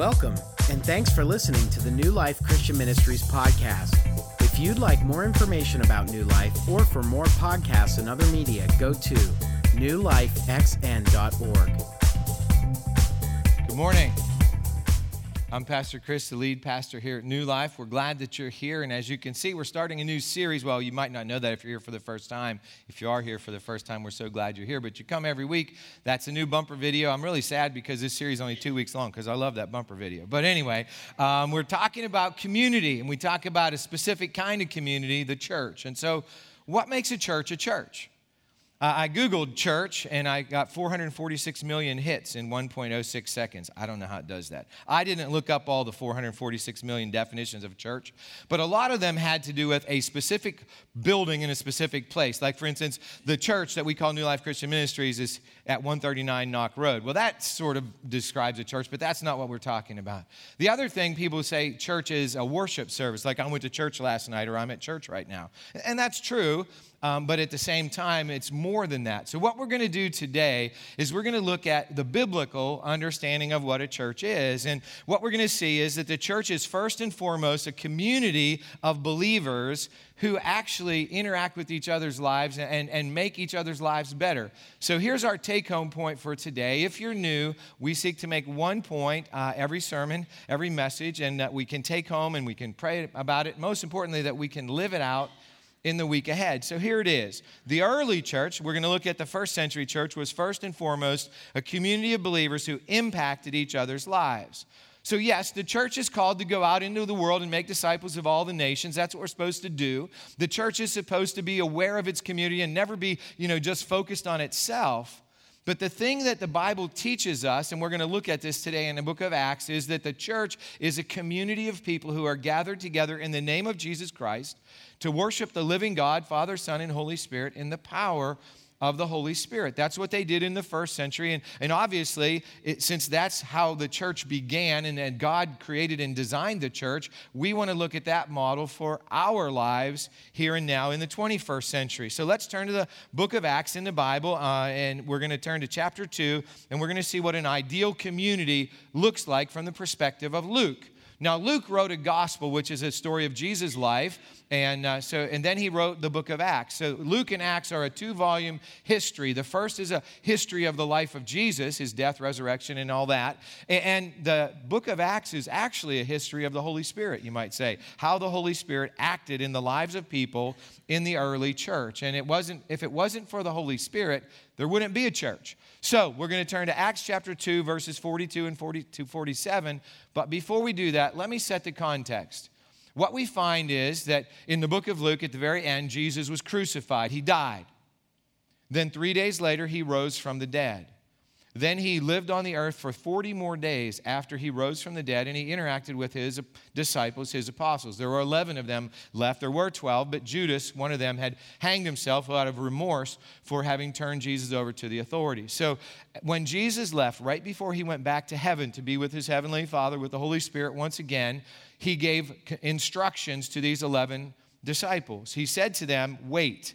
Welcome, and thanks for listening to the New Life Christian Ministries podcast. If you'd like more information about New Life or for more podcasts and other media, go to newlifexn.org. Good morning. I'm Pastor Chris, the lead pastor here at New Life. We're glad that you're here. And as you can see, we're starting a new series. Well, you might not know that if you're here for the first time. If you are here for the first time, we're so glad you're here. But you come every week. That's a new bumper video. I'm really sad because this series is only two weeks long because I love that bumper video. But anyway, um, we're talking about community, and we talk about a specific kind of community, the church. And so, what makes a church a church? Uh, I Googled church and I got 446 million hits in 1.06 seconds. I don't know how it does that. I didn't look up all the 446 million definitions of church, but a lot of them had to do with a specific building in a specific place. Like, for instance, the church that we call New Life Christian Ministries is at 139 Knoch Road. Well, that sort of describes a church, but that's not what we're talking about. The other thing people say church is a worship service, like I went to church last night or I'm at church right now. And that's true. Um, but at the same time, it's more than that. So, what we're going to do today is we're going to look at the biblical understanding of what a church is. And what we're going to see is that the church is first and foremost a community of believers who actually interact with each other's lives and, and make each other's lives better. So, here's our take home point for today. If you're new, we seek to make one point uh, every sermon, every message, and that we can take home and we can pray about it. Most importantly, that we can live it out in the week ahead. So here it is. The early church, we're going to look at the first century church, was first and foremost a community of believers who impacted each other's lives. So, yes, the church is called to go out into the world and make disciples of all the nations. That's what we're supposed to do. The church is supposed to be aware of its community and never be, you know, just focused on itself. But the thing that the Bible teaches us, and we're going to look at this today in the book of Acts, is that the church is a community of people who are gathered together in the name of Jesus Christ to worship the living God, Father, Son, and Holy Spirit in the power of the Holy Spirit. That's what they did in the first century. And, and obviously, it, since that's how the church began and, and God created and designed the church, we want to look at that model for our lives here and now in the 21st century. So let's turn to the book of Acts in the Bible, uh, and we're going to turn to chapter 2, and we're going to see what an ideal community looks like from the perspective of Luke. Now, Luke wrote a gospel, which is a story of Jesus' life, and uh, so and then he wrote the book of Acts. So Luke and Acts are a two-volume history. The first is a history of the life of Jesus, his death, resurrection, and all that. And the book of Acts is actually a history of the Holy Spirit, you might say, how the Holy Spirit acted in the lives of people in the early church. And it wasn't if it wasn't for the Holy Spirit, there wouldn't be a church. So we're going to turn to Acts chapter 2, verses 42 and 42, 47. But before we do that, let me set the context. What we find is that in the book of Luke, at the very end, Jesus was crucified. He died. Then three days later, he rose from the dead. Then he lived on the earth for 40 more days after he rose from the dead, and he interacted with his disciples, his apostles. There were 11 of them left. There were 12, but Judas, one of them, had hanged himself out of remorse for having turned Jesus over to the authorities. So when Jesus left, right before he went back to heaven to be with his heavenly Father, with the Holy Spirit once again, he gave instructions to these 11 disciples. He said to them, Wait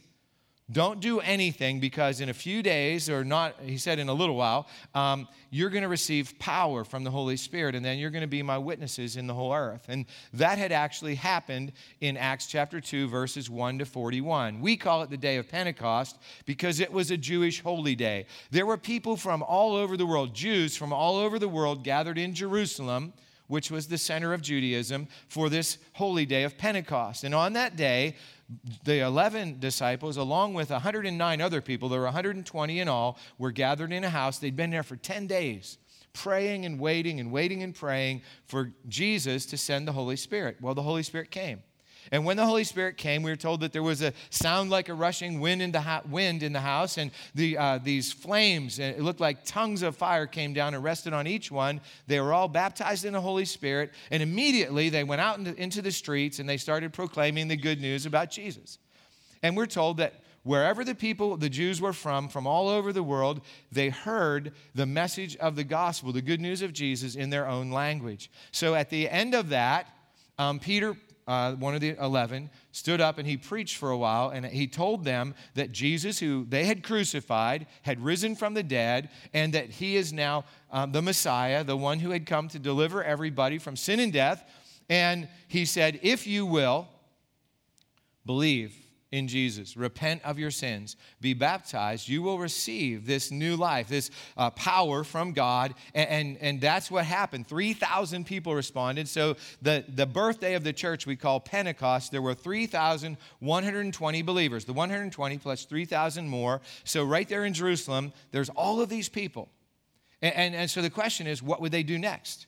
don't do anything because in a few days, or not, he said in a little while, um, you're going to receive power from the Holy Spirit, and then you're going to be my witnesses in the whole earth. And that had actually happened in Acts chapter 2, verses 1 to 41. We call it the day of Pentecost because it was a Jewish holy day. There were people from all over the world, Jews from all over the world, gathered in Jerusalem which was the center of Judaism, for this holy day of Pentecost. And on that day, the 11 disciples, along with 109 other people, there were 120 in all, were gathered in a house. They'd been there for 10 days, praying and waiting and waiting and praying for Jesus to send the Holy Spirit. Well, the Holy Spirit came. And when the Holy Spirit came, we were told that there was a sound like a rushing wind in the, ha- wind in the house, and the, uh, these flames, it looked like tongues of fire came down and rested on each one. They were all baptized in the Holy Spirit, and immediately they went out into, into the streets and they started proclaiming the good news about Jesus. And we're told that wherever the people, the Jews were from, from all over the world, they heard the message of the gospel, the good news of Jesus in their own language. So at the end of that, um, Peter uh, one of the 11, stood up and he preached for a while and he told them that Jesus, who they had crucified, had risen from the dead and that he is now um, the Messiah, the one who had come to deliver everybody from sin and death. And he said, If you will believe, in Jesus, repent of your sins, be baptized, you will receive this new life, this uh, power from God. And, and, and, that's what happened. 3,000 people responded. So the, the birthday of the church we call Pentecost, there were 3,120 believers, the 120 plus 3,000 more. So right there in Jerusalem, there's all of these people. And, and, and so the question is, what would they do next?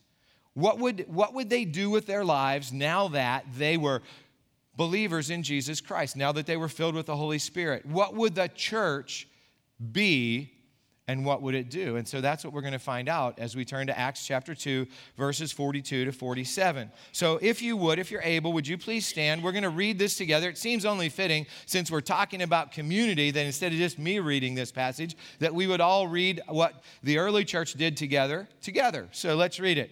What would, what would they do with their lives now that they were believers in Jesus Christ, now that they were filled with the Holy Spirit. What would the church be and what would it do? And so that's what we're going to find out as we turn to Acts chapter 2, verses 42 to 47. So if you would, if you're able, would you please stand? We're going to read this together. It seems only fitting, since we're talking about community, that instead of just me reading this passage, that we would all read what the early church did together, together. So let's read it.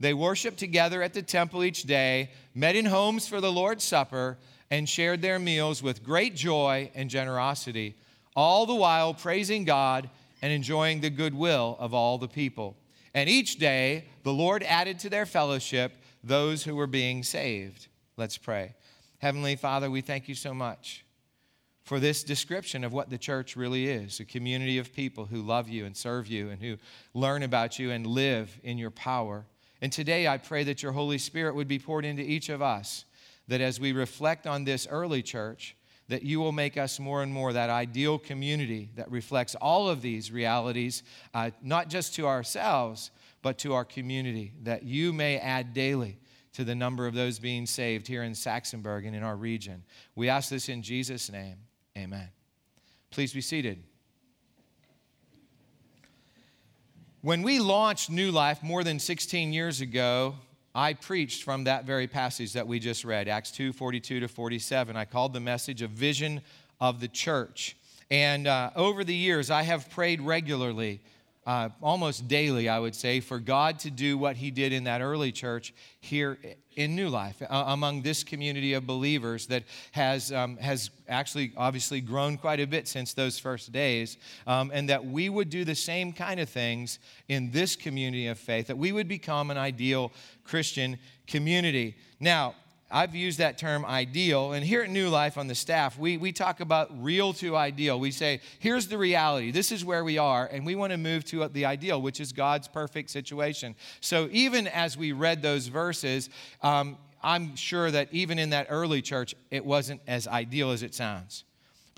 They worshiped together at the temple each day, met in homes for the Lord's Supper, and shared their meals with great joy and generosity, all the while praising God and enjoying the goodwill of all the people. And each day the Lord added to their fellowship those who were being saved. Let's pray. Heavenly Father, we thank you so much for this description of what the church really is a community of people who love you and serve you and who learn about you and live in your power. And today I pray that your Holy Spirit would be poured into each of us, that as we reflect on this early church, that you will make us more and more that ideal community that reflects all of these realities, uh, not just to ourselves, but to our community, that you may add daily to the number of those being saved here in Saxonburg and in our region. We ask this in Jesus' name. Amen. Please be seated. When we launched New Life more than 16 years ago, I preached from that very passage that we just read, Acts 2 42 to 47. I called the message a vision of the church. And uh, over the years, I have prayed regularly uh, almost daily, I would say, for God to do what He did in that early church here in New Life, uh, among this community of believers that has, um, has actually obviously grown quite a bit since those first days, um, and that we would do the same kind of things in this community of faith, that we would become an ideal Christian community. Now, I've used that term ideal. And here at New Life on the staff, we, we talk about real to ideal. We say, here's the reality. This is where we are. And we want to move to the ideal, which is God's perfect situation. So even as we read those verses, um, I'm sure that even in that early church, it wasn't as ideal as it sounds.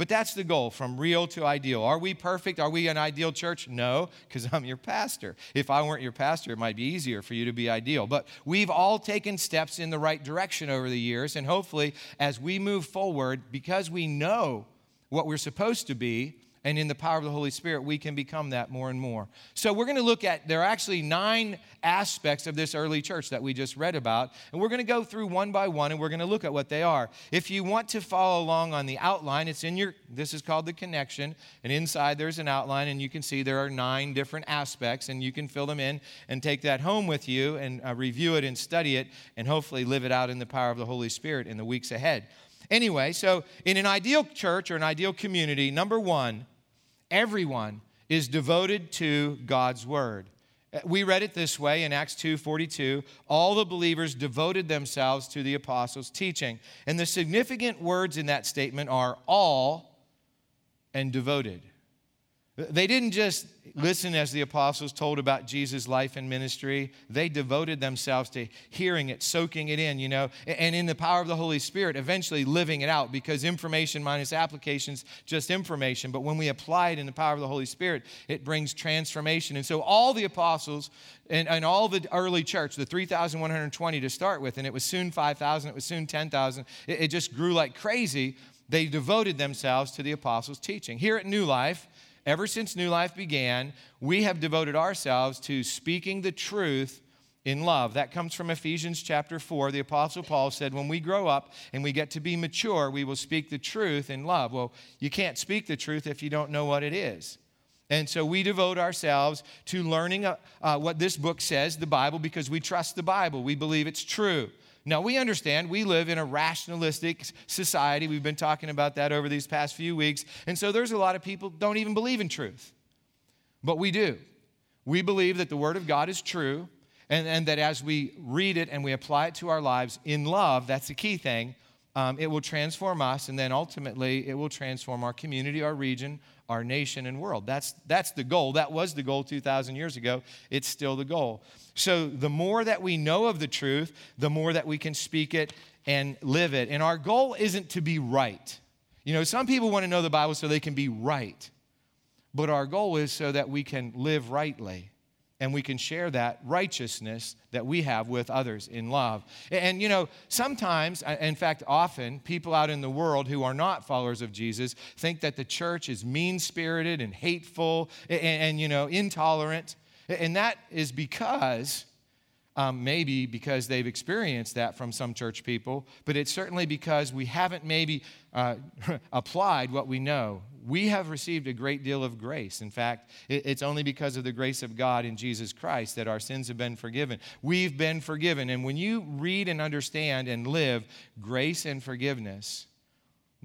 But that's the goal from real to ideal. Are we perfect? Are we an ideal church? No, because I'm your pastor. If I weren't your pastor, it might be easier for you to be ideal. But we've all taken steps in the right direction over the years. And hopefully, as we move forward, because we know what we're supposed to be, and in the power of the Holy Spirit, we can become that more and more. So, we're going to look at, there are actually nine aspects of this early church that we just read about. And we're going to go through one by one and we're going to look at what they are. If you want to follow along on the outline, it's in your, this is called the connection. And inside there's an outline, and you can see there are nine different aspects, and you can fill them in and take that home with you and uh, review it and study it, and hopefully live it out in the power of the Holy Spirit in the weeks ahead. Anyway, so in an ideal church or an ideal community, number one, everyone is devoted to God's word. We read it this way in Acts 2:42, all the believers devoted themselves to the apostles' teaching. And the significant words in that statement are all and devoted. They didn't just listen as the apostles told about Jesus' life and ministry. They devoted themselves to hearing it, soaking it in, you know, and in the power of the Holy Spirit, eventually living it out because information minus applications just information. But when we apply it in the power of the Holy Spirit, it brings transformation. And so all the apostles and, and all the early church, the 3,120 to start with, and it was soon 5,000, it was soon 10,000, it, it just grew like crazy They devoted themselves to the apostles' teaching. Here at New Life, ever since New Life began, we have devoted ourselves to speaking the truth in love. That comes from Ephesians chapter 4. The Apostle Paul said, When we grow up and we get to be mature, we will speak the truth in love. Well, you can't speak the truth if you don't know what it is. And so we devote ourselves to learning uh, uh, what this book says, the Bible, because we trust the Bible. We believe it's true. Now, we understand we live in a rationalistic society. We've been talking about that over these past few weeks. And so there's a lot of people don't even believe in truth. But we do. We believe that the Word of God is true and, and that as we read it and we apply it to our lives in love, that's the key thing, um, it will transform us, and then ultimately it will transform our community, our region, our nation, and world. That's, that's the goal. That was the goal 2,000 years ago. It's still the goal. So the more that we know of the truth, the more that we can speak it and live it. And our goal isn't to be right. You know, some people want to know the Bible so they can be right, but our goal is so that we can live rightly and we can share that righteousness that we have with others in love. And, you know, sometimes, in fact, often, people out in the world who are not followers of Jesus think that the church is mean spirited and hateful and, and, you know, intolerant. And that is because. Um, maybe because they've experienced that from some church people, but it's certainly because we haven't maybe uh, applied what we know we have received a great deal of grace. In fact, it's only because of the grace of God in Jesus Christ that our sins have been forgiven. We've been forgiven. And when you read and understand and live grace and forgiveness,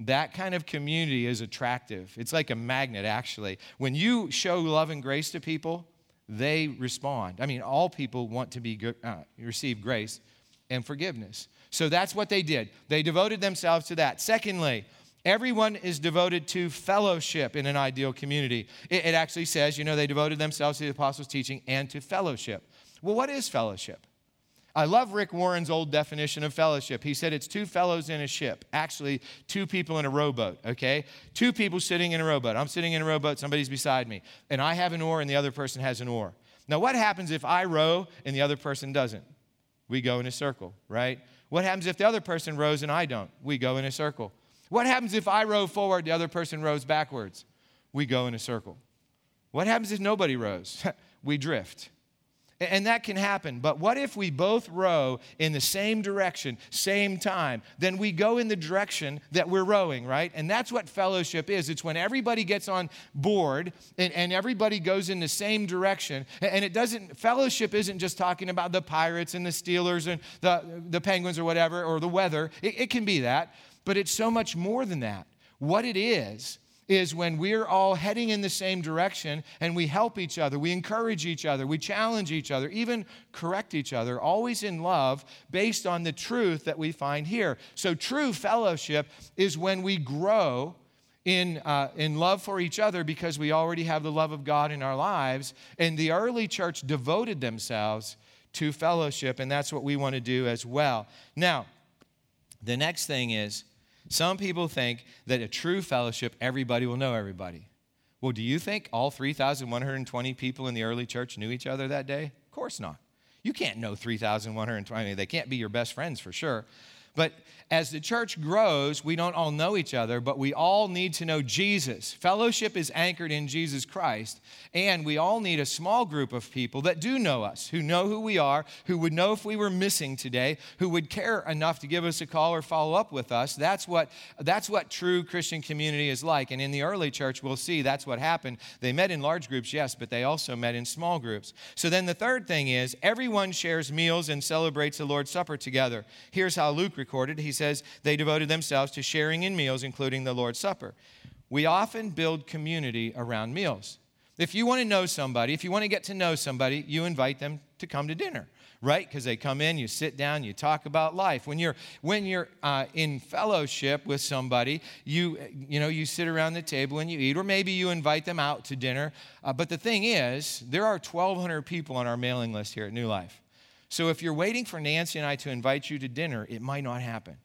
that kind of community is attractive. It's like a magnet, actually. When you show love and grace to people, they respond. I mean, all people want to be uh, receive grace and forgiveness. So that's what they did. They devoted themselves to that. Secondly, Everyone is devoted to fellowship in an ideal community. It, it, actually says, you know, they devoted themselves to the apostles' teaching and to fellowship. Well, what is fellowship? I love Rick Warren's old definition of fellowship. He said it's two fellows in a ship. Actually, two people in a rowboat, okay? Two people sitting in a rowboat. I'm sitting in a rowboat, somebody's beside me, and I have an oar and the other person has an oar. Now, what happens if I row and the other person doesn't? We go in a circle, right? What happens if the other person rows and I don't? We go in a circle. What happens if I row forward, the other person rows backwards? We go in a circle. What happens if nobody rows? we drift. And that can happen. But what if we both row in the same direction, same time? Then we go in the direction that we're rowing, right? And that's what fellowship is. It's when everybody gets on board and, and everybody goes in the same direction. And it doesn't, fellowship isn't just talking about the Pirates and the Steelers and the, the Penguins or whatever, or the weather. It, it can be that. But it's so much more than that. What it is, is when we're all heading in the same direction and we help each other, we encourage each other, we challenge each other, even correct each other, always in love based on the truth that we find here. So, true fellowship is when we grow in, uh, in love for each other because we already have the love of God in our lives. And the early church devoted themselves to fellowship, and that's what we want to do as well. Now, the next thing is, some people think that a true fellowship, everybody will know everybody. Well, do you think all 3,120 people in the early church knew each other that day? Of course not. You can't know 3,120. They can't be your best friends for sure. But as the church grows, we don't all know each other, but we all need to know Jesus. Fellowship is anchored in Jesus Christ, and we all need a small group of people that do know us, who know who we are, who would know if we were missing today, who would care enough to give us a call or follow up with us. That's what, that's what true Christian community is like. And in the early church, we'll see that's what happened. They met in large groups, yes, but they also met in small groups. So then the third thing is everyone shares meals and celebrates the Lord's Supper together. Here's how Luke recorded. He says they devoted themselves to sharing in meals, including the Lord's Supper. We often build community around meals. If you want to know somebody, if you want to get to know somebody, you invite them to come to dinner, right? Because they come in, you sit down, you talk about life. When you're when you're uh, in fellowship with somebody, you you know you sit around the table and you eat, or maybe you invite them out to dinner. Uh, but the thing is, there are 1,200 people on our mailing list here at New Life. So if you're waiting for Nancy and I to invite you to dinner, it might not happen.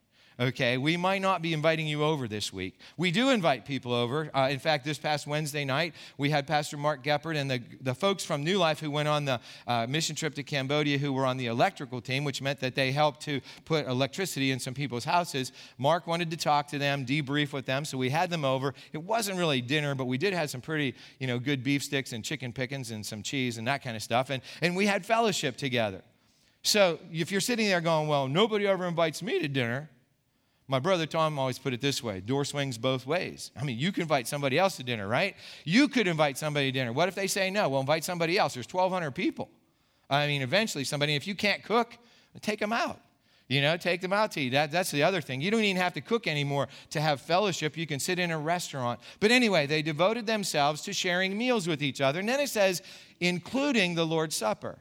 okay? We might not be inviting you over this week. We do invite people over. Uh, in fact, this past Wednesday night, we had Pastor Mark Geppert and the, the folks from New Life who went on the uh, mission trip to Cambodia who were on the electrical team, which meant that they helped to put electricity in some people's houses. Mark wanted to talk to them, debrief with them, so we had them over. It wasn't really dinner, but we did have some pretty, you know, good beef sticks and chicken pickings and some cheese and that kind of stuff. And, and we had fellowship together. So if you're sitting there going, well, nobody ever invites me to dinner, my brother Tom always put it this way door swings both ways. I mean, you can invite somebody else to dinner, right? You could invite somebody to dinner. What if they say no? Well, invite somebody else. There's 1,200 people. I mean, eventually, somebody, if you can't cook, take them out. You know, take them out to eat. That, that's the other thing. You don't even have to cook anymore to have fellowship. You can sit in a restaurant. But anyway, they devoted themselves to sharing meals with each other. And then it says, including the Lord's Supper.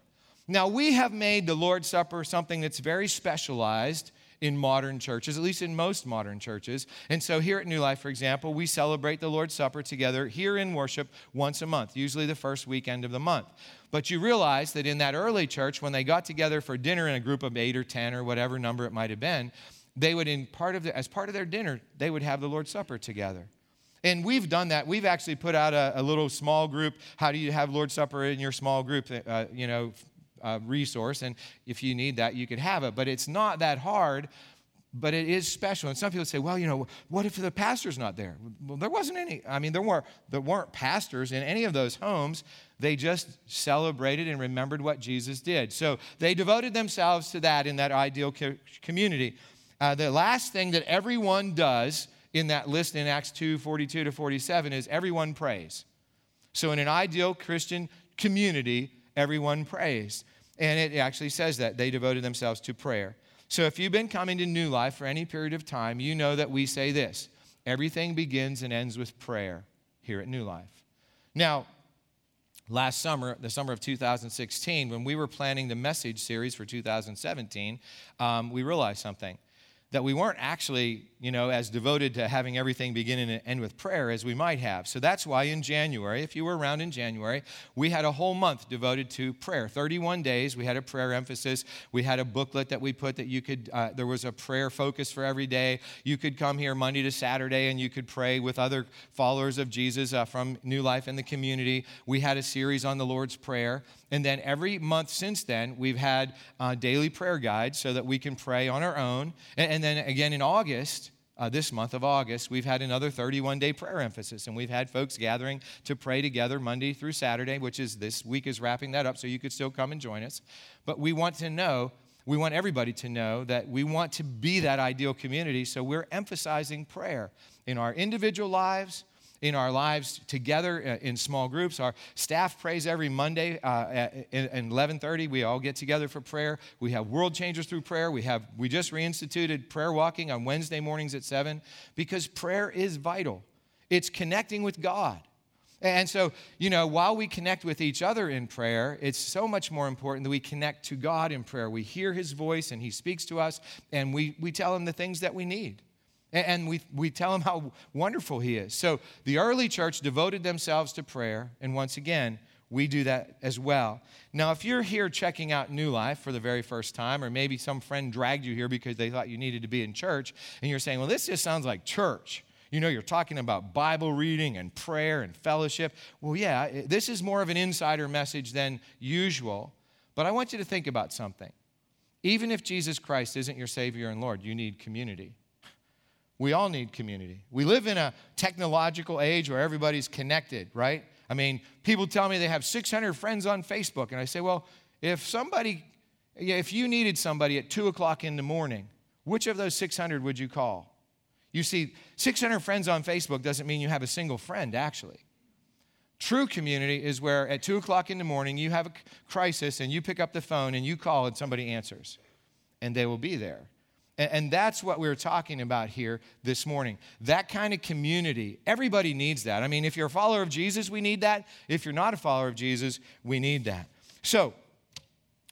Now, we have made the Lord's Supper something that's very specialized in modern churches, at least in most modern churches. And so here at New Life, for example, we celebrate the Lord's Supper together here in worship once a month, usually the first weekend of the month. But you realize that in that early church, when they got together for dinner in a group of eight or 10 or whatever number it might have been, they would, in part of the, as part of their dinner, they would have the Lord's Supper together. And we've done that. We've actually put out a, a, little small group. How do you have Lord's Supper in your small group? Uh, you know, uh, resource, and if you need that, you could have it. But it's not that hard, but it is special. And some people say, well, you know, what if the pastor's not there? Well, there wasn't any. I mean, there weren't, there weren't pastors in any of those homes. They just celebrated and remembered what Jesus did. So they devoted themselves to that in that ideal co- community. Uh, the last thing that everyone does in that list in Acts 2 42 to 47 is everyone prays. So in an ideal Christian community, everyone prays. And it actually says that they devoted themselves to prayer. So if you've been coming to New Life for any period of time, you know that we say this everything begins and ends with prayer here at New Life. Now, last summer, the summer of 2016, when we were planning the message series for 2017, um, we realized something that we weren't actually, you know, as devoted to having everything begin and end with prayer as we might have. So that's why in January, if you were around in January, we had a whole month devoted to prayer. 31 days, we had a prayer emphasis. We had a booklet that we put that you could, uh, there was a prayer focus for every day. You could come here Monday to Saturday and you could pray with other followers of Jesus uh, from New Life in the community. We had a series on the Lord's Prayer. And then every month since then, we've had daily prayer guides so that we can pray on our own. And, and then again in August, uh, this month of August, we've had another 31 day prayer emphasis, and we've had folks gathering to pray together Monday through Saturday, which is this week is wrapping that up, so you could still come and join us. But we want to know, we want everybody to know that we want to be that ideal community, so we're emphasizing prayer in our individual lives in our lives together uh, in small groups. Our staff prays every Monday uh, at, 11:30. We all get together for prayer. We have world changers through prayer. We have we just reinstituted prayer walking on Wednesday mornings at seven because prayer is vital. It's connecting with God. And so, you know, while we connect with each other in prayer, it's so much more important that we connect to God in prayer. We hear His voice and He speaks to us, and we, we tell Him the things that we need. And we, we tell him how wonderful he is. So the early church devoted themselves to prayer. And once again, we do that as well. Now, if you're here checking out New Life for the very first time, or maybe some friend dragged you here because they thought you needed to be in church, and you're saying, well, this just sounds like church. You know, you're talking about Bible reading and prayer and fellowship. Well, yeah, this is more of an insider message than usual. But I want you to think about something. Even if Jesus Christ isn't your Savior and Lord, you need community. We all need community. We live in a technological age where everybody's connected, right? I mean, people tell me they have 600 friends on Facebook, and I say, well, if somebody, if you needed somebody at 2 o'clock in the morning, which of those 600 would you call? You see, 600 friends on Facebook doesn't mean you have a single friend, actually. True community is where at 2 o'clock in the morning you have a crisis and you pick up the phone and you call and somebody answers, and they will be there. And that's what we are talking about here this morning. That kind of community. Everybody needs that. I mean, if you're a follower of Jesus, we need that. If you're not a follower of Jesus, we need that. So,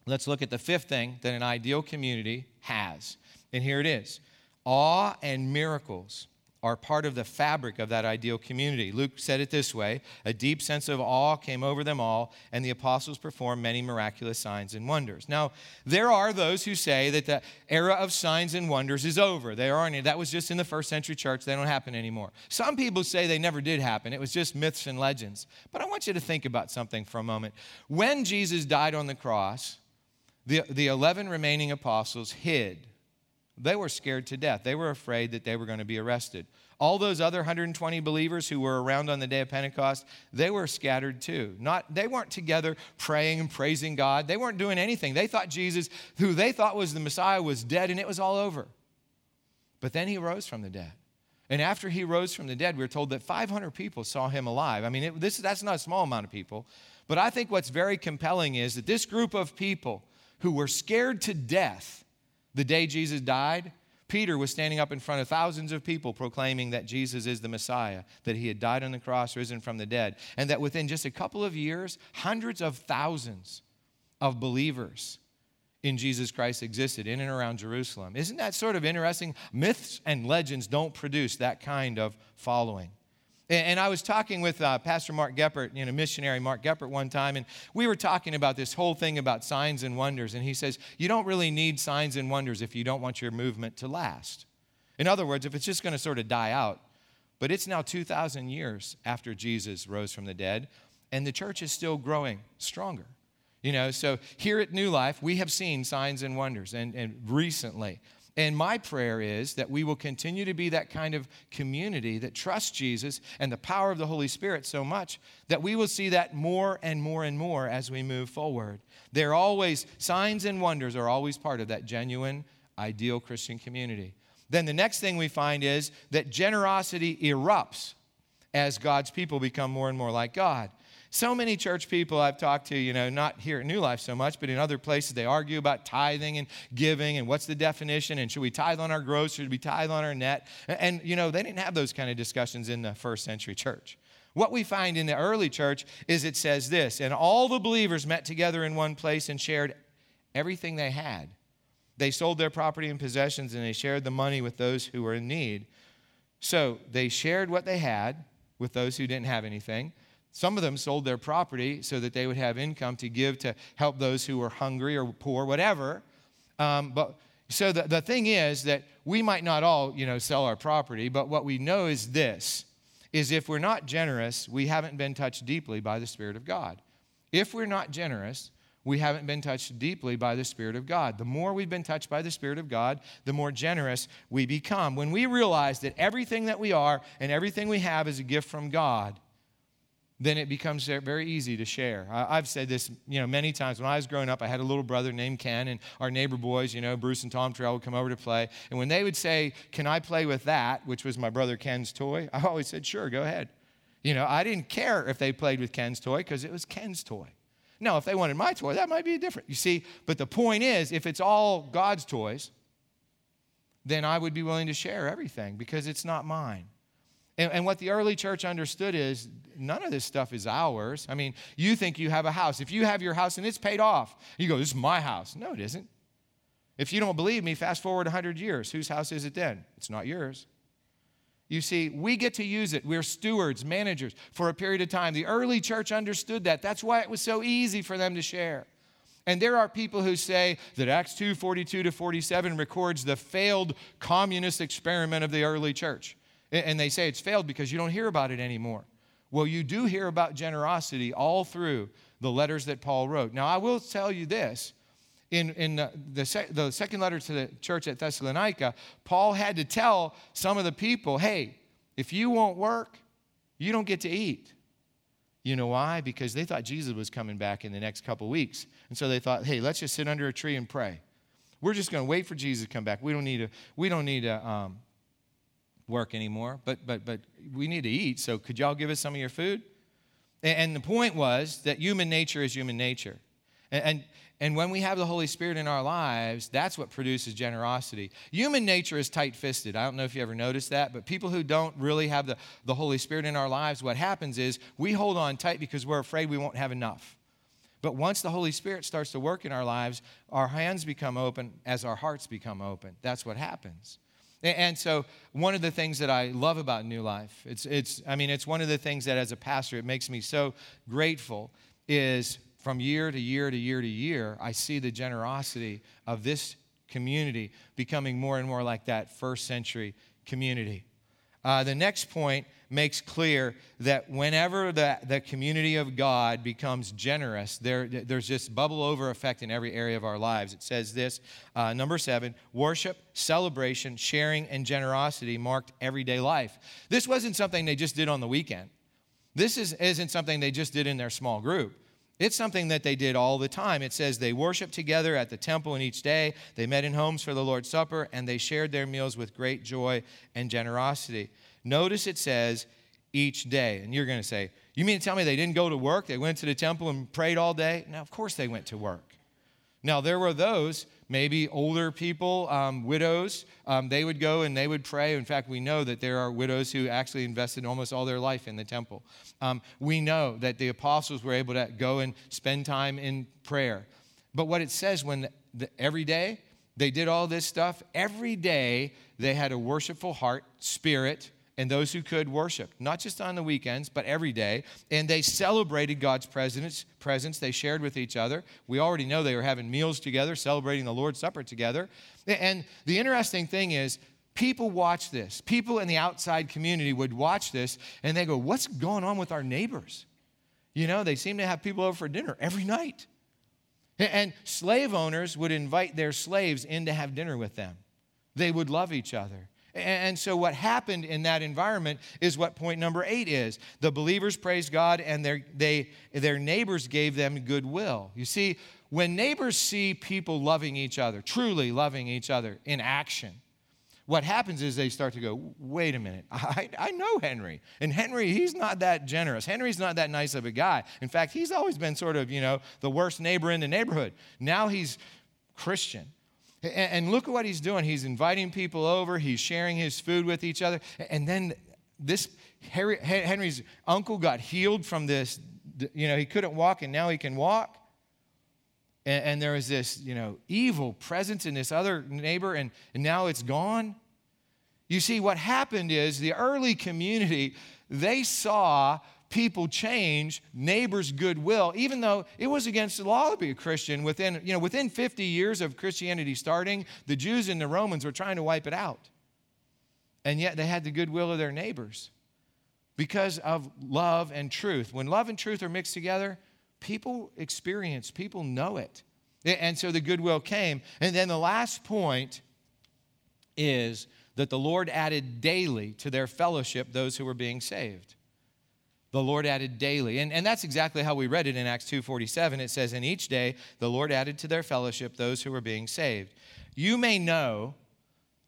let's look at the fifth thing that an ideal community has. And here it is awe and miracles. Are part of the fabric of that ideal community. Luke said it this way A deep sense of awe came over them all, and the apostles performed many miraculous signs and wonders. Now, there are those who say that the era of signs and wonders is over. They aren't. that was just in the first century church, they don't happen anymore. Some people say they never did happen, it was just myths and legends. But I want you to think about something for a moment. When Jesus died on the cross, the, the 11 remaining apostles hid they were scared to death. They were afraid that they were going to be arrested. All those other 120 believers who were around on the day of Pentecost, they were scattered too. Not, they weren't together praying and praising God. They weren't doing anything. They thought Jesus, who they thought was the Messiah, was dead and it was all over. But then he rose from the dead. And after he rose from the dead, we are told that 500 people saw him alive. I mean, it, this, that's not a small amount of people. But I think what's very compelling is that this group of people who were scared to death the day Jesus died, Peter was standing up in front of thousands of people proclaiming that Jesus is the Messiah, that he had died on the cross, risen from the dead, and that within just a couple of years, hundreds of thousands of believers in Jesus Christ existed in and around Jerusalem. Isn't that sort of interesting? Myths and legends don't produce that kind of following. And I was talking with uh, Pastor Mark Geppert, you know, missionary Mark Geppert, one time, and we were talking about this whole thing about signs and wonders. And he says, You don't really need signs and wonders if you don't want your movement to last. In other words, if it's just going to sort of die out. But it's now 2,000 years after Jesus rose from the dead, and the church is still growing stronger. You know, so here at New Life, we have seen signs and wonders, and, and recently. And my prayer is that we will continue to be that kind of community that trusts Jesus and the power of the Holy Spirit so much that we will see that more and more and more as we move forward. They're always, signs and wonders are always part of that genuine, ideal Christian community. Then the next thing we find is that generosity erupts as God's people become more and more like God. So many church people I've talked to, you know, not here at New Life so much, but in other places, they argue about tithing and giving and what's the definition and should we tithe on our gross, should we tithe on our net? And, you know, they didn't have those kind of discussions in the first century church. What we find in the early church is it says this, and all the believers met together in one place and shared everything they had. They sold their property and possessions and they shared the money with those who were in need. So they shared what they had with those who didn't have anything. Some of them sold their property so that they would have income to give to help those who were hungry or poor, whatever. Um, but so the, the thing is that we might not all, you know, sell our property, but what we know is this is if we're not generous, we haven't been touched deeply by the Spirit of God. If we're not generous, we haven't been touched deeply by the Spirit of God. The more we've been touched by the Spirit of God, the more generous we become. When we realize that everything that we are and everything we have is a gift from God, then it becomes very easy to share. I've said this, you know, many times. When I was growing up, I had a little brother named Ken, and our neighbor boys, you know, Bruce and Tom Terrell would come over to play. And when they would say, "Can I play with that?" which was my brother Ken's toy, I always said, "Sure, go ahead." You know, I didn't care if they played with Ken's toy because it was Ken's toy. Now, if they wanted my toy, that might be different. You see, but the point is, if it's all God's toys, then I would be willing to share everything because it's not mine. And, and, what the early church understood is none of this stuff is ours. I mean, you think you have a house. If you have your house and it's paid off, you go, This is my house. No, it isn't. If you don't believe me, fast forward 100 years. Whose house is it then? It's not yours. You see, we get to use it. We're stewards, managers for a period of time. The early church understood that. That's why it was so easy for them to share. And there are people who say that Acts 2 42 to 47 records the failed communist experiment of the early church. And they say it's failed because you don't hear about it anymore. Well, you do hear about generosity all through the letters that Paul wrote. Now, I will tell you this. In, in the, the, the second letter to the church at Thessalonica, Paul had to tell some of the people, hey, if you won't work, you don't get to eat. You know why? Because they thought Jesus was coming back in the next couple weeks. And so they thought, hey, let's just sit under a tree and pray. We're just going to wait for Jesus to come back. We don't need to, we don't need to um, work anymore, but, but, but we need to eat. So could y'all give us some of your food? And, the point was that human nature is human nature. And, and, and when we have the Holy Spirit in our lives, that's what produces generosity. Human nature is tight fisted. I don't know if you ever noticed that, but people who don't really have the, the Holy Spirit in our lives, what happens is we hold on tight because we're afraid we won't have enough. But once the Holy Spirit starts to work in our lives, our hands become open as our hearts become open. That's what happens. And so, one of the things that I love about New Life, it's, it's, I mean, it's one of the things that as a pastor, it makes me so grateful, is from year to year to year to year, I see the generosity of this community becoming more and more like that first century community. Uh, the next point makes clear that whenever the, the community of God becomes generous, there, there's this bubble over effect in every area of our lives. It says this uh, number seven worship, celebration, sharing, and generosity marked everyday life. This wasn't something they just did on the weekend. This is, isn't something they just did in their small group. It's something that they did all the time. It says they worshiped together at the temple and each day. They met in homes for the Lord's Supper, and they shared their meals with great joy and generosity. Notice it says each day. And you're going to say, You mean to tell me they didn't go to work? They went to the temple and prayed all day? Now, of course they went to work. Now, there were those, maybe older people, um, widows, um, they would go and they would pray. In fact, we know that there are widows who actually invested almost all their life in the temple. Um, we know that the apostles were able to go and spend time in prayer. But what it says when the, every day they did all this stuff, every day they had a worshipful heart, spirit, and those who could worship, not just on the weekends, but every day. And they celebrated God's presence, presence. They shared with each other. We already know they were having meals together, celebrating the Lord's Supper together. And the interesting thing is, people watch this. People in the outside community would watch this and they go, What's going on with our neighbors? You know, they seem to have people over for dinner every night. And slave owners would invite their slaves in to have dinner with them. They would love each other. And so, what happened in that environment is what point number eight is. The believers praised God, and their, they, their neighbors gave them goodwill. You see, when neighbors see people loving each other, truly loving each other in action, what happens is they start to go, wait a minute, I, I know Henry. And Henry, he's not that generous. Henry's not that nice of a guy. In fact, he's always been sort of, you know, the worst neighbor in the neighborhood. Now he's Christian. And look at what he's doing. He's inviting people over, he's sharing his food with each other. And then this Henry's uncle got healed from this, you know, he couldn't walk and now he can walk. And, there was this, you know, evil presence in this other neighbor and, and now it's gone. You see, what happened is the early community, they saw people change neighbors' goodwill, even though it was against the law to be a Christian. Within, you know, within 50 years of Christianity starting, the Jews and the Romans were trying to wipe it out. And yet they had the goodwill of their neighbors because of love and truth. When love and truth are mixed together, people experience, people know it. And so the goodwill came. And then the last point is that the Lord added daily to their fellowship those who were being saved the Lord added daily. And, and that's exactly how we read it in Acts 2.47. It says, In each day the Lord added to their fellowship those who were being saved. You may know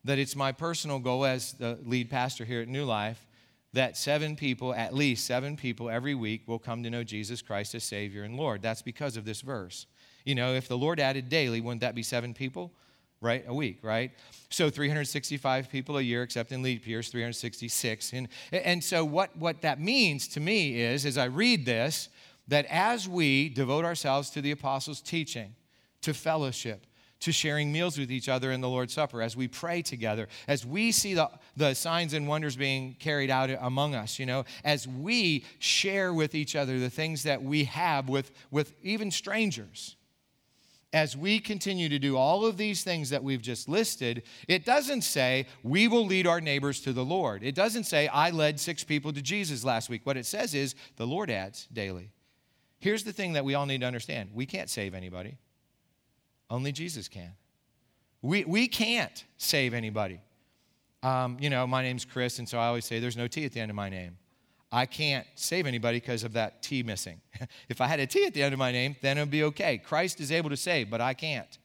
that it's my personal goal as the lead pastor here at New Life that seven people, at least seven people every week, will come to know Jesus Christ as Savior and Lord. That's because of this verse. You know, if the Lord added daily, wouldn't that be seven people? Right? A week, right? So 365 people a year, except in leap years, 366. And, and so what, what that means to me is, as I read this, that as we devote ourselves to the apostles' teaching, to fellowship, to sharing meals with each other in the Lord's Supper, as we pray together, as we see the, the signs and wonders being carried out among us, you know, as we share with each other the things that we have with, with even strangers, as we continue to do all of these things that we've just listed, it doesn't say we will lead our neighbors to the Lord. It doesn't say I led six people to Jesus last week. What it says is the Lord adds daily. Here's the thing that we all need to understand we can't save anybody, only Jesus can. We, we can't save anybody. Um, you know, my name's Chris, and so I always say there's no T at the end of my name. I can't save anybody because of that T missing. if I had a T at the end of my name, then it would be okay. Christ is able to save, but I can't.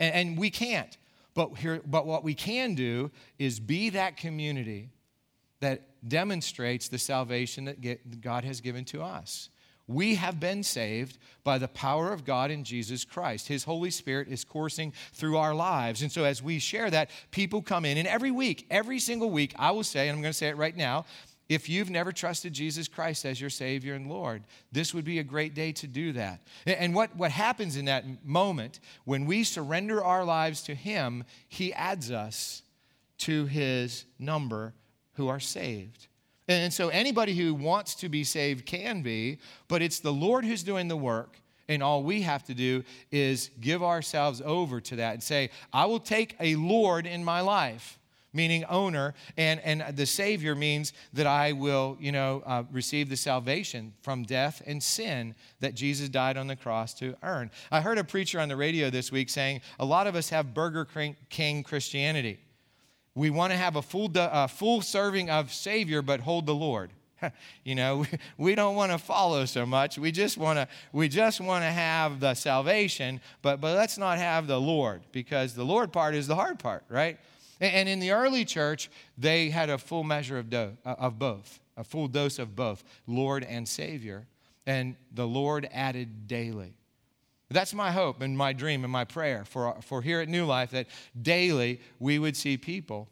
And, and we can't. But, here, but what we can do is be that community that demonstrates the salvation that get, God has given to us. We have been saved by the power of God in Jesus Christ. His Holy Spirit is coursing through our lives. And so, as we share that, people come in. And every week, every single week, I will say, and I'm going to say it right now, if you've never trusted Jesus Christ as your Savior and Lord, this would be a great day to do that. And what, what happens in that moment, when we surrender our lives to Him, He adds us to his number who are saved. And so anybody who wants to be saved can be, but it's the Lord who's doing the work. And all we have to do is give ourselves over to that and say, I will take a Lord in my life meaning owner, and, and the Savior means that I will, you know, uh, receive the salvation from death and sin that Jesus died on the cross to earn. I heard a preacher on the radio this week saying a lot of us have Burger King Christianity. We want to have a full, full serving of Savior, but hold the Lord. you know, we, we don't want to follow so much. We just want to we just want to have the salvation, but but let's not have the Lord because the Lord part is the hard part, right? And in the early church, they had a full measure of, do, uh, of both, a full dose of both, Lord and Savior. And the Lord added daily. That's my hope and my dream and my prayer for, for here at New Life that daily we would see people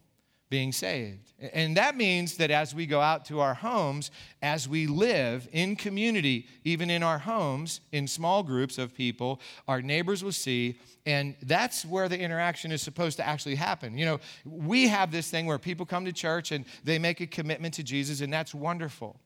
being saved. And that means that as we go out to our homes, as we live in community, even in our homes, in small groups of people, our neighbors will see, and that's where the interaction is supposed to actually happen. You know, we have this thing where people come to church and they make a commitment to Jesus, and that's wonderful.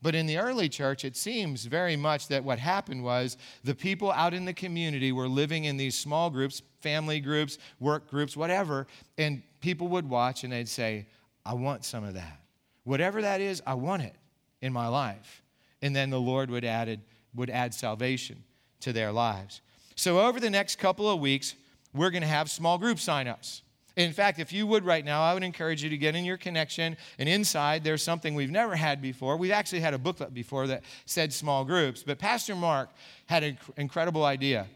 But in the early church, it seems very much that what happened was the people out in the community were living in these small groups, family groups, work groups, whatever, and people would watch and they'd say, I want some of that. Whatever that is, I want it in my life. And then the Lord would, added, would add salvation to their lives. So over the next couple of weeks, we're going to have small group signups. In fact, if you would right now, I would encourage you to get in your connection. And inside, there's something we've never had before. We've actually had a booklet before that said small groups. But Pastor Mark had an incredible idea.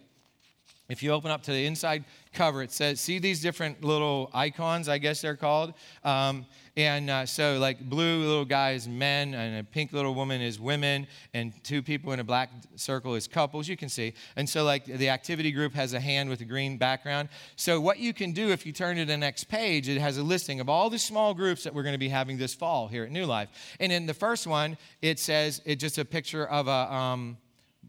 If you open up to the inside cover, it says, see these different little icons, I guess they're called. Um, and uh, so, like, blue little guy is men, and a pink little woman is women, and two people in a black circle is couples, you can see. And so, like, the activity group has a hand with a green background. So, what you can do if you turn to the next page, it has a listing of all the small groups that we're going to be having this fall here at New Life. And in the first one, it says, it's just a picture of a, um,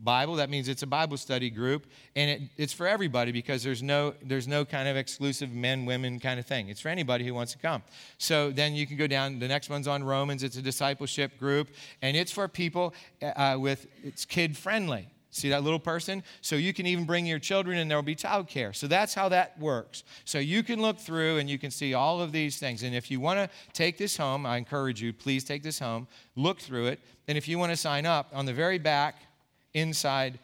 Bible. That means it's a Bible study group, and it, it's for everybody because there's no there's no kind of exclusive men women kind of thing. It's for anybody who wants to come. So then you can go down. The next one's on Romans. It's a discipleship group, and it's for people uh, with it's kid friendly. See that little person? So you can even bring your children and there will be childcare. So that's how that works. So you can look through and you can see all of these things. And if you want to take this home, I encourage you, please take this home, look through it. And if you want to sign up, on the very back, inside,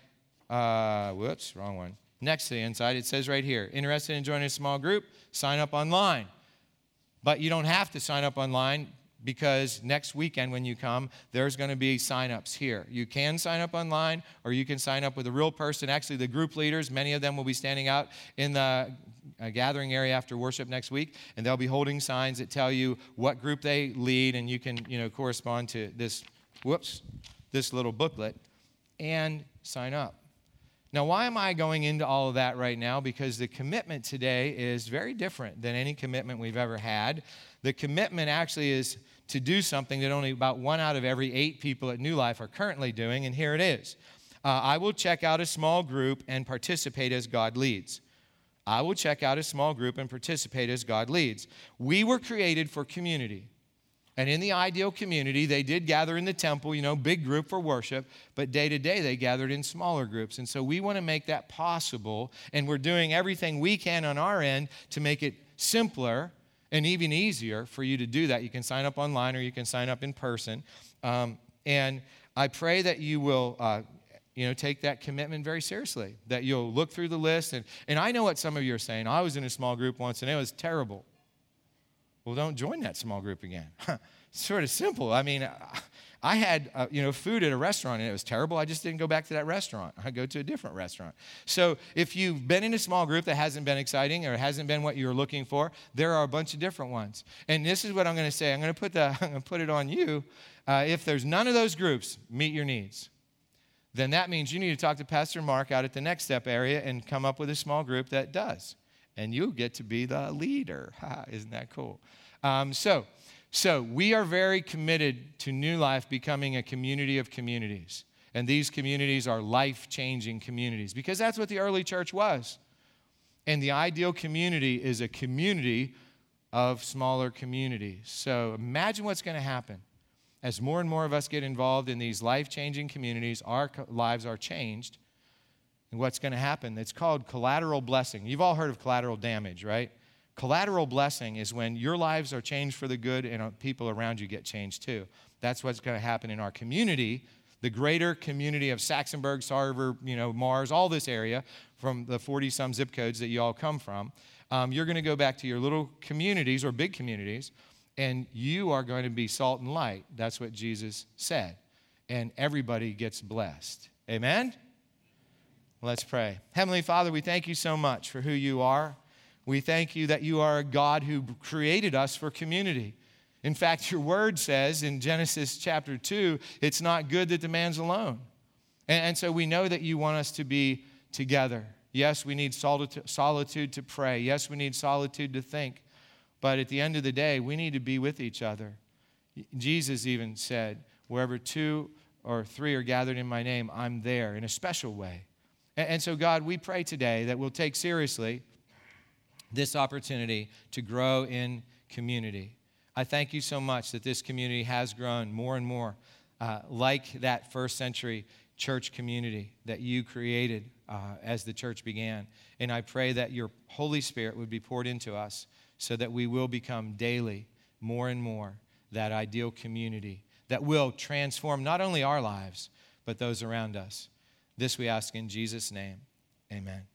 uh, whoops, wrong one. Next to the inside, it says right here interested in joining a small group? Sign up online. But you don't have to sign up online because next weekend when you come, there's going to be sign-ups here. You can sign up online or you can sign up with a real person. Actually, the group leaders, many of them will be standing out in the uh, gathering area after worship next week, and they'll be holding signs that tell you what group they lead, and you can, you know, correspond to this, whoops, this little booklet and sign up. Now, why am I going into all of that right now? Because the commitment today is very different than any commitment we've ever had. The commitment actually is to do something that only about one out of every eight people at New Life are currently doing, and here it is. Uh, I will check out a small group and participate as God leads. I will check out a small group and participate as God leads. We were created for community. And in the ideal community, they did gather in the temple, you know, big group for worship, but day to day they gathered in smaller groups. And so we want to make that possible, and we're doing everything we can on our end to make it simpler and even easier for you to do that. You can sign up online or you can sign up in person. Um, and I pray that you will. Uh, you know, take that commitment very seriously, that you'll look through the list. And, and I know what some of you are saying. I was in a small group once and it was terrible. Well, don't join that small group again. sort of simple. I mean, I had uh, you know food at a restaurant and it was terrible. I just didn't go back to that restaurant. I go to a different restaurant. So if you've been in a small group that hasn't been exciting or hasn't been what you were looking for, there are a bunch of different ones. And this is what I'm going to say. I'm going to put the I'm going to put it on you. Uh, if there's none of those groups meet your needs, then that means you need to talk to Pastor Mark out at the next step area and come up with a small group that does and you get to be the leader. Isn't that cool? Um, so, so we are very committed to New Life becoming a community of communities. And these communities are life changing communities because that's what the early church was. And the ideal community is a community of smaller communities. So imagine what's going to happen. As more and more of us get involved in these life changing communities, our lives are changed. And what's going to happen? It's called collateral blessing. You've all heard of collateral damage, right? Collateral blessing is when your lives are changed for the good and uh, people around you get changed too. That's what's going to happen in our community, the greater community of Saxonburg, Sarver, you know, Mars, all this area from the 40 some zip codes that you all come from. Um, you're going to go back to your little communities or big communities, and you are going to be salt and light. That's what Jesus said. And everybody gets blessed. Amen? Let's pray. Heavenly Father, we thank you so much for who you are. We thank you that you are a God who created us for community. In fact, your word says in Genesis chapter 2, it's not good that the man's alone. And, and so we know that you want us to be together. Yes, we need solitude to pray. Yes, we need solitude to think. But at the end of the day, we need to be with each other. Jesus even said, Wherever two or three are gathered in my name, I'm there in a special way. And, so, God, we pray today that we'll take seriously this opportunity to grow in community. I thank you so much that this community has grown more and more uh, like that first century church community that you created uh, as the church began. And I pray that your Holy Spirit would be poured into us so that we will become daily more and more that ideal community that will transform not only our lives, but those around us. This we ask in Jesus' name. Amen.